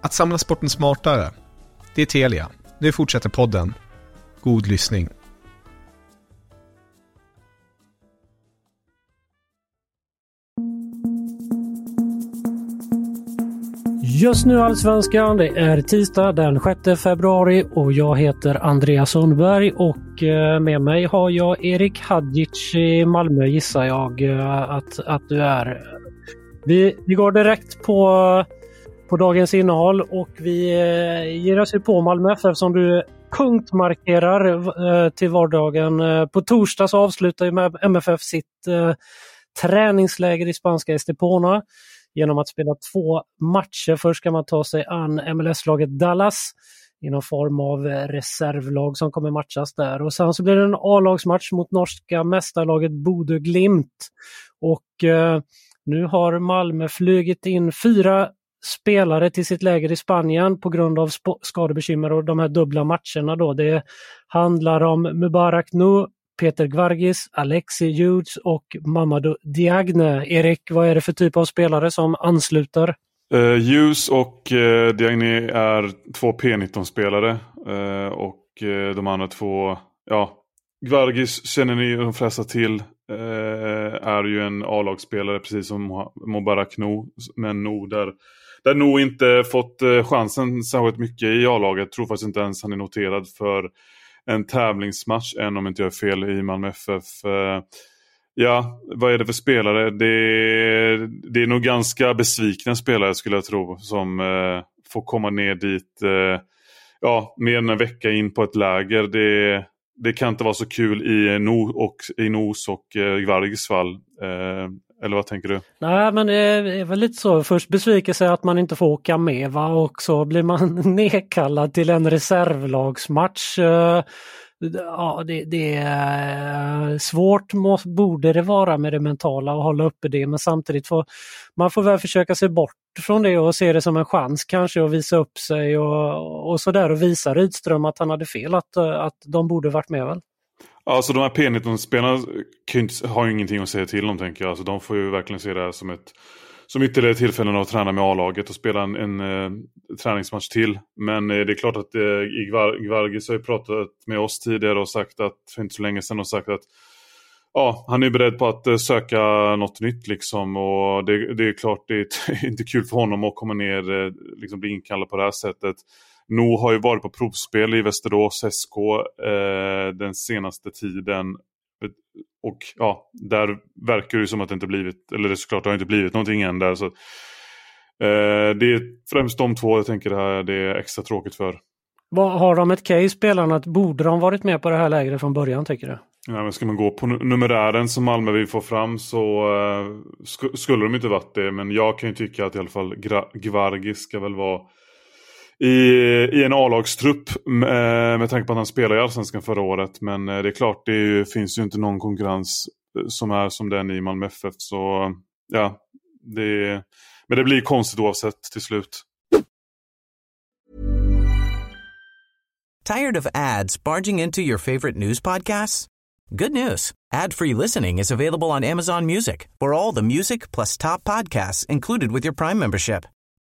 Att samla sporten smartare. Det är Telia. Nu fortsätter podden. God lyssning. Just nu Allsvenskan. Det är tisdag den 6 februari och jag heter Andreas Sundberg och eh, med mig har jag Erik Hadjic i Malmö gissar jag eh, att, att du är. Vi, vi går direkt på, på dagens innehåll och vi eh, ger oss på Malmö FF som du punktmarkerar eh, till vardagen. Eh, på torsdag så avslutar ju MFF sitt träningsläger i spanska Estepona genom att spela två matcher. Först ska man ta sig an MLS-laget Dallas i någon form av reservlag som kommer matchas där. Och sen så blir det en A-lagsmatch mot norska mästarlaget Bodø Glimt. Och eh, nu har Malmö flugit in fyra spelare till sitt läger i Spanien på grund av skadebekymmer och de här dubbla matcherna då. Det handlar om Mubarak Nu, Peter Gvargis, Alexi Hughes och Mamadou Diagne. Erik, vad är det för typ av spelare som ansluter? Eh, uh, Hughes och uh, Diagne är två P19-spelare uh, eh, och uh, de andra två, ja, Gvargis känner ni de flesta till. är ju en A-lagsspelare precis som Mubarak No, men No där, där nog inte fått eh, chansen särskilt mycket i A-laget. Tror faktiskt inte ens han är noterad för en tävlingsmatch än om inte jag är fel i Malmö FF. Eh, ja, vad är det för spelare? Det är, det är nog ganska besvikna spelare skulle jag tro som eh, får komma ner dit eh, ja, mer än en vecka in på ett läger. Det, det kan inte vara så kul i, no, och, i Nos och eh, Gvargis fall. Eh, eller vad tänker du? Nej men det är väl lite så, först besvikelse att man inte får åka med va och så blir man nedkallad till en reservlagsmatch. Eh, ja, det, det, är svårt borde det vara med det mentala och hålla uppe det men samtidigt får man får väl försöka se bort från det och se det som en chans kanske att visa upp sig och, och sådär och visa Rydström att han hade fel att, att de borde varit med väl. Alltså de här P19-spelarna har ju ingenting att säga till om tänker jag. Alltså, de får ju verkligen se det här som ett som ytterligare tillfällen att träna med A-laget och spela en, en uh, träningsmatch till. Men uh, det är klart att uh, Igvar, har ju pratat med oss tidigare och sagt att, för inte så länge sedan, och sagt att ja, han är beredd på att söka något nytt liksom. Och det, det är klart det är inte kul för honom att komma ner, liksom bli inkallad på det här sättet. No har ju varit på provspel i Västerås SK eh, den senaste tiden. Och ja, där verkar det som att det inte blivit, eller det såklart har inte blivit någonting än där. Så, eh, det är främst de två jag tänker det här det är extra tråkigt för. Vad, har de ett case spelarna? Borde de varit med på det här lägret från början tycker du? Ja, men ska man gå på numerären som Malmö vill få fram så uh, sk skulle de inte varit det. Men jag kan ju tycka att i alla fall Gvargis ska väl vara i, i en A-lagstrupp med, eh, med tanke på att han spelade i Allsvenskan förra året. Men eh, det är klart, det är, finns ju inte någon konkurrens eh, som är som den i Malmö FF. Så ja, det, men det blir konstigt oavsett till slut. Tired of ads barging into your favorite news podcasts? Good news. Ad-free listening is available on Amazon Music for all the music plus top podcasts included with your Prime membership.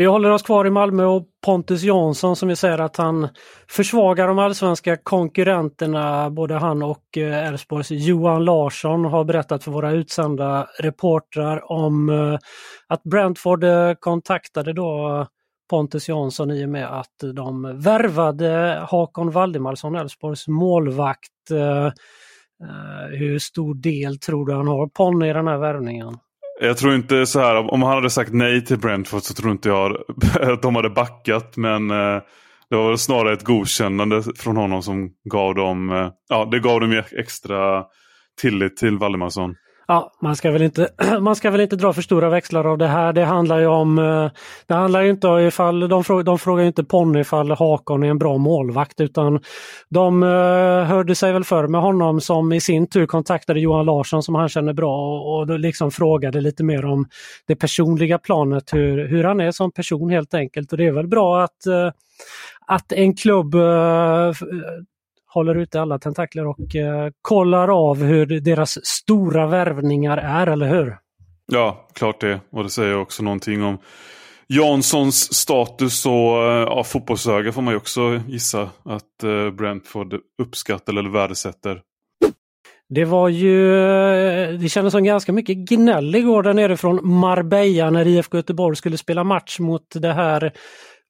Vi håller oss kvar i Malmö och Pontus Jansson som vi säger att han försvagar de allsvenska konkurrenterna. Både han och eh, Elfsborgs Johan Larsson har berättat för våra utsända reportrar om eh, att Brentford eh, kontaktade då Pontus Jansson i och med att de värvade Hakon Valdimarsson, Elfsborgs målvakt. Hur stor del tror du han har, Ponny, i den här värvningen? Jag tror inte så här, om han hade sagt nej till Brentford så tror inte jag att de hade backat. Men eh, det var snarare ett godkännande från honom som gav dem, eh, ja det gav dem extra tillit till Valdemarsson. Ja, man ska, väl inte, man ska väl inte dra för stora växlar av det här. Det handlar ju om... Eh, det handlar inte om ifall... De, frågar, de frågar inte Ponny ifall Hakon är en bra målvakt utan de eh, hörde sig väl för med honom som i sin tur kontaktade Johan Larsson som han känner bra och, och liksom frågade lite mer om det personliga planet, hur, hur han är som person helt enkelt. Och det är väl bra att, eh, att en klubb håller ute alla tentakler och eh, kollar av hur deras stora värvningar är, eller hur? Ja, klart det. Och det säger också någonting om Janssons status och eh, ja, fotbollsöga får man ju också gissa att eh, Brentford uppskattar eller värdesätter. Det var ju, eh, det kändes som ganska mycket gnäll igår där nere från Marbella när IFK Göteborg skulle spela match mot det här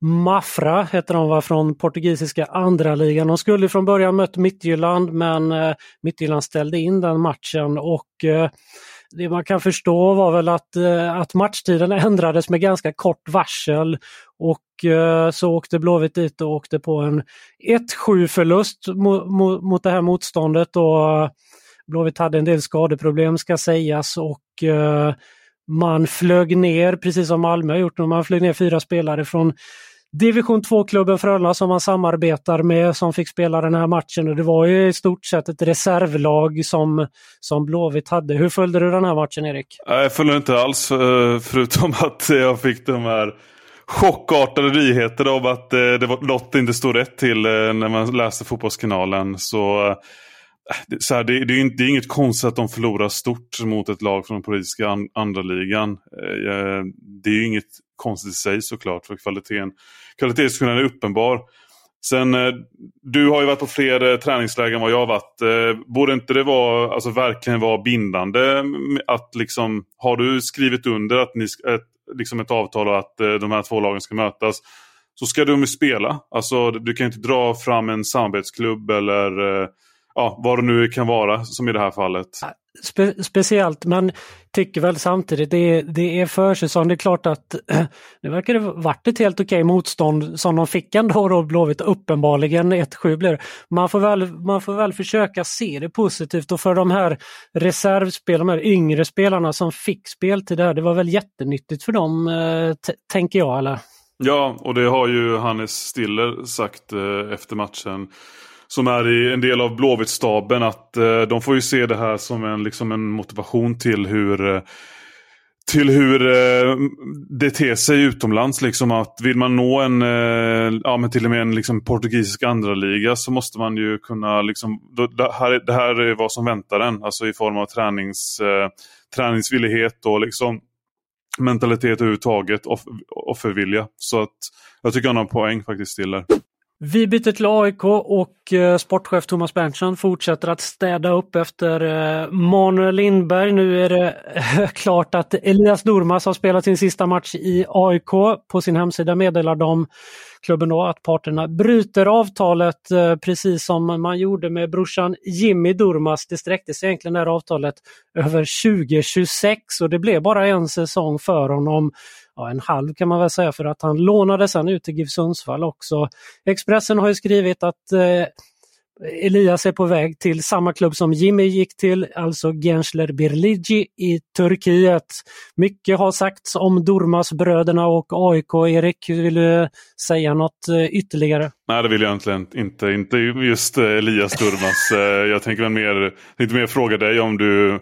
Mafra heter de var från portugisiska andra ligan. De skulle från början mött Midtjylland men eh, Midtjylland ställde in den matchen och eh, det man kan förstå var väl att, eh, att matchtiden ändrades med ganska kort varsel och eh, så åkte Blåvitt dit och åkte på en 1-7 förlust mot, mo mot det här motståndet. Och eh, Blåvitt hade en del skadeproblem ska sägas och eh, man flög ner, precis som Malmö har gjort, man flög ner fyra spelare från division 2-klubben Frölunda som man samarbetar med som fick spela den här matchen och det var ju i stort sett ett reservlag som, som Blåvitt hade. Hur följde du den här matchen Erik? Jag följde inte alls eh, förutom att jag fick de här chockartade nyheterna om att eh, det var, något inte stod rätt till eh, när man läste Fotbollskanalen. Så så här, det, det, är det är inget konstigt att de förlorar stort mot ett lag från den politiska an, andra ligan. Det är inget konstigt i sig såklart för kvaliteten. Kvalitetsskillnaden är uppenbar. Sen, eh, du har ju varit på fler eh, träningsläger än vad jag har varit. Eh, borde inte det vara, alltså, verkligen vara bindande? att liksom, Har du skrivit under att ni, ett, liksom ett avtal och att de här två lagen ska mötas så ska de ju spela. Alltså, du kan inte dra fram en samarbetsklubb eller eh, ja, vad det nu kan vara som i det här fallet. Spe speciellt, men tycker väl samtidigt det, det är försäsong. Det är klart att det verkar det varit ett helt okej motstånd som de fick ändå då Blåvitt. Uppenbarligen 1-7 blir det. Man får, väl, man får väl försöka se det positivt och för de här reservspelarna, de här yngre spelarna som fick speltid där, det var väl jättenyttigt för dem, eh, tänker jag. eller? Ja, och det har ju Hannes Stiller sagt eh, efter matchen som är i en del av Blåvitt-staben att eh, de får ju se det här som en, liksom en motivation till hur eh, till hur eh, det ter sig utomlands. Liksom att vill man nå en, eh, ja men till och med en liksom, portugisisk andra liga så måste man ju kunna, liksom, då, det, här, det här är vad som väntar en. Alltså i form av tränings, eh, träningsvillighet och liksom mentalitet överhuvudtaget och offervilja. Så att jag tycker han har en poäng faktiskt, Stiller. Vi byter till AIK och eh, sportchef Thomas Berntsson fortsätter att städa upp efter eh, Manuel Lindberg. Nu är det eh, klart att Elias Dormas har spelat sin sista match i AIK. På sin hemsida meddelar de klubben då att parterna bryter avtalet precis som man gjorde med brorsan Jimmy Dormas. Det sträckte sig egentligen det här avtalet över 2026 och det blev bara en säsong för honom ja, en halv kan man väl säga för att han lånade sen ut till GIF Sundsvall också. Expressen har ju skrivit att eh, Elias är på väg till samma klubb som Jimmy gick till, alltså Gensler Birligi i Turkiet. Mycket har sagts om Dormas-bröderna och AIK. Erik, vill du säga något eh, ytterligare? Nej, det vill jag egentligen inte. Inte just eh, Elias Durmas. Eh, jag tänker väl mer, lite mer fråga dig om du,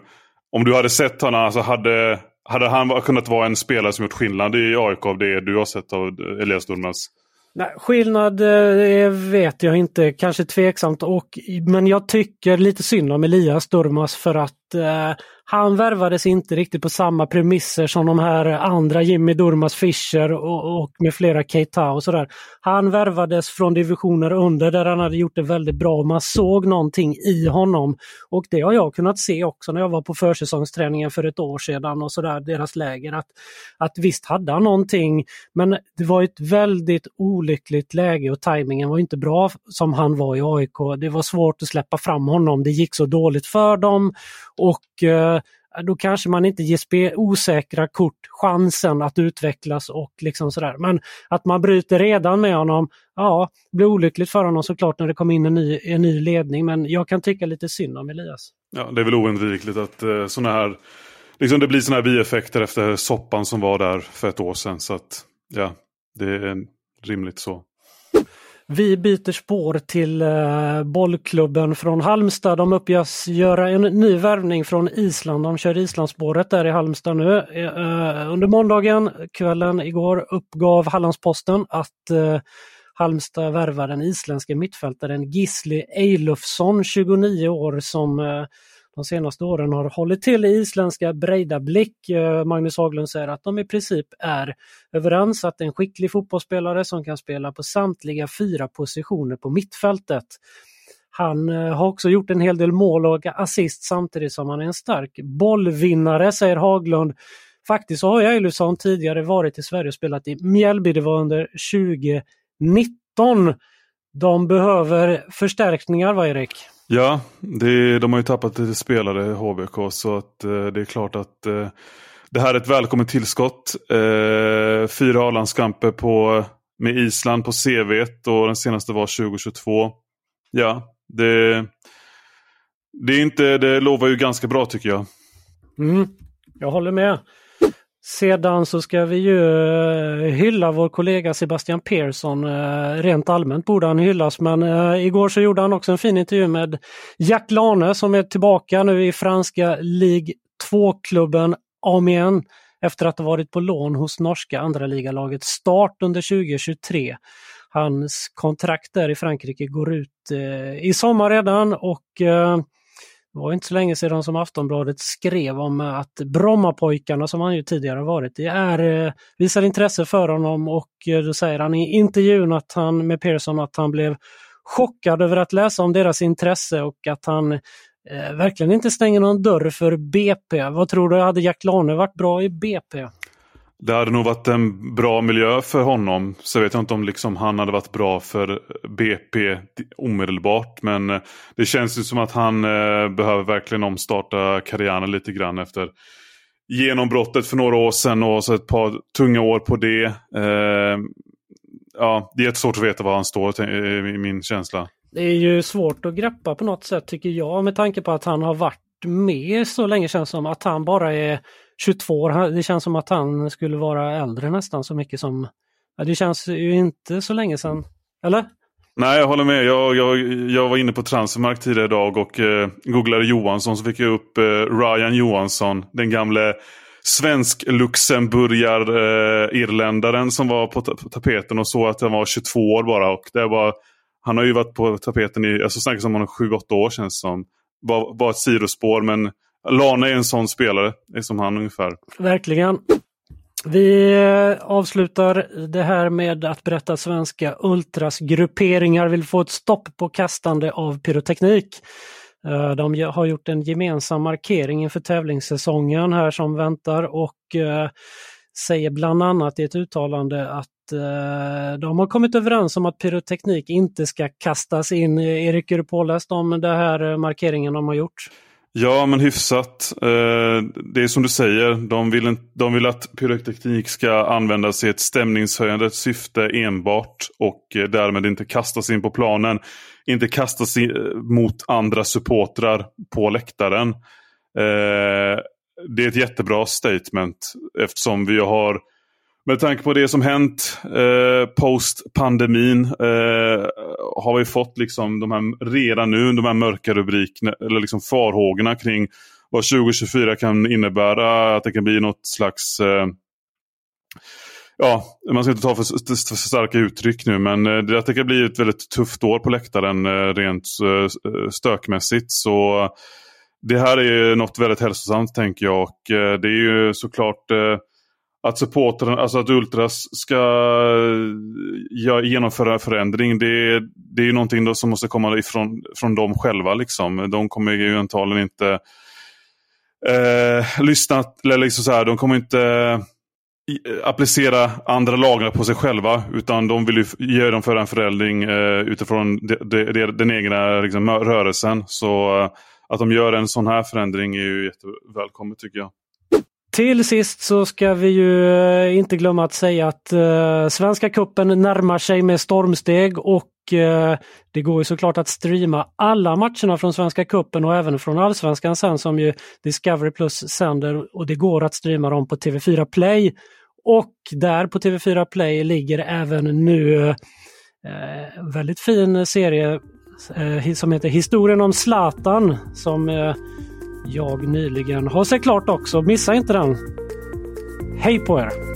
om du hade sett honom, alltså hade, hade han kunnat vara en spelare som gjort skillnad i AIK av det du har sett av Elias Durmaz? Nej, skillnad eh, vet jag inte, kanske tveksamt. Och, men jag tycker lite synd om Elias Durmas för att eh, han värvades inte riktigt på samma premisser som de här andra Jimmy Durmas Fischer och, och med flera Keita och sådär. Han värvades från divisioner under där han hade gjort det väldigt bra. Man såg någonting i honom och det har jag kunnat se också när jag var på försäsongsträningen för ett år sedan och sådär, deras läger. Att, att visst hade han någonting men det var ett väldigt olyckligt läge och tajmingen var inte bra som han var i AIK. Det var svårt att släppa fram honom. Det gick så dåligt för dem och eh, då kanske man inte ger osäkra kort chansen att utvecklas och liksom sådär. Men att man bryter redan med honom, ja, det blir olyckligt för honom såklart när det kommer in en ny, en ny ledning. Men jag kan tycka lite synd om Elias. Ja, det är väl oundvikligt att eh, sådana här, liksom det blir sådana här bieffekter efter soppan som var där för ett år sedan. Så att ja, det är rimligt så. Vi byter spår till eh, bollklubben från Halmstad. De uppges göra en ny värvning från Island. De kör Islandsspåret där i Halmstad nu. Eh, under måndagen, kvällen igår, uppgav Hallandsposten att eh, Halmstad värvar den isländske mittfältaren Gisli Eilufsson, 29 år, som eh, de senaste åren har hållit till i isländska Breidablick. Eh, Magnus Haglund säger att de i princip är överens att en skicklig fotbollsspelare som kan spela på samtliga fyra positioner på mittfältet. Han eh, har också gjort en hel del mål och assist samtidigt som han är en stark bollvinnare, säger Haglund. Faktiskt så har Eilusson tidigare varit i Sverige och spelat i Mjällby. Det var under 2019. De behöver förstärkningar, va Erik? Ja, det, de har ju tappat lite spelare HBK så att eh, det är klart att eh, det här är ett välkommet tillskott. Eh, fyra A-landskamper med Island på CV och den senaste var 2022. Ja, det, det, är inte, det lovar ju ganska bra tycker jag. Mm, jag håller med. Sedan så ska vi ju eh, hylla vår kollega Sebastian Persson. Eh, rent allmänt borde han hyllas men eh, igår så gjorde han också en fin intervju med Jack Lane som är tillbaka nu i franska Ligue 2-klubben Amiens efter att ha varit på lån hos norska andra ligalaget Start under 2023. Hans kontrakt där i Frankrike går ut i sommar redan och det var inte så länge sedan som Aftonbladet skrev om att Brommapojkarna, som han ju tidigare varit, det är, eh, visar intresse för honom och eh, då säger han i intervjun att han, med Pearson att han blev chockad över att läsa om deras intresse och att han eh, verkligen inte stänger någon dörr för BP. Vad tror du, hade Jack Lane varit bra i BP? Det hade nog varit en bra miljö för honom. Så vet jag inte om liksom han hade varit bra för BP omedelbart. Men eh, det känns ju som att han eh, behöver verkligen omstarta karriären lite grann efter genombrottet för några år sedan och så ett par tunga år på det. Eh, ja, det är jättesvårt att veta var han står eh, i min känsla. Det är ju svårt att greppa på något sätt tycker jag med tanke på att han har varit med så länge känns som att han bara är 22 år. Det känns som att han skulle vara äldre nästan så mycket som... Det känns ju inte så länge sedan. Eller? Nej, jag håller med. Jag, jag, jag var inne på Transfermarkt tidigare idag och eh, googlade Johansson. Så fick jag upp eh, Ryan Johansson. Den gamle svensk-luxemburgar-irländaren eh, som var på tapeten och såg att han var 22 år bara. Och det var, han har ju varit på tapeten i, alltså snackas om honom 7-8 år känns som. Bara, bara ett sidospår men Lana är en sån spelare, är som han ungefär. Verkligen. Vi eh, avslutar det här med att berätta svenska Ultras grupperingar vill få ett stopp på kastande av pyroteknik. Eh, de har gjort en gemensam markering inför tävlingssäsongen här som väntar och eh, säger bland annat i ett uttalande att de har kommit överens om att pyroteknik inte ska kastas in. Erik, är du påläst om den här markeringen de har gjort? Ja, men hyfsat. Eh, det är som du säger, de vill, de vill att pyroteknik ska användas i ett stämningshöjande syfte enbart och eh, därmed inte kastas in på planen. Inte kastas in mot andra supportrar på läktaren. Eh, det är ett jättebra statement eftersom vi har med tanke på det som hänt eh, post-pandemin eh, har vi fått liksom de här, redan nu de här mörka rubrikerna eller liksom farhågorna kring vad 2024 kan innebära. Att det kan bli något slags eh, Ja, man ska inte ta för, för starka uttryck nu men det, att det kan bli ett väldigt tufft år på läktaren eh, rent eh, stökmässigt. Så det här är något väldigt hälsosamt tänker jag och det är ju såklart att supportrarna, alltså att Ultras ska eh, genomföra en förändring. Det, det är ju någonting då som måste komma ifrån från dem själva. Liksom. De kommer ju antagligen inte eh, lyssna, eller liksom så här, de kommer inte eh, applicera andra lagar på sig själva. Utan de vill ju genomföra en förändring eh, utifrån de, de, de, den egna liksom, rörelsen. Så eh, att de gör en sån här förändring är ju jättevälkommet tycker jag. Till sist så ska vi ju eh, inte glömma att säga att eh, Svenska kuppen närmar sig med stormsteg och eh, det går ju såklart att streama alla matcherna från Svenska kuppen och även från Allsvenskan sen som ju Discovery Plus sänder och det går att streama dem på TV4 Play. Och där på TV4 Play ligger även nu eh, väldigt fin serie eh, som heter Historien om Zlatan som eh, jag nyligen har sett klart också. Missa inte den! Hej på er!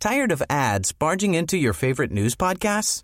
Tired of ads barging into your favorite news podcasts?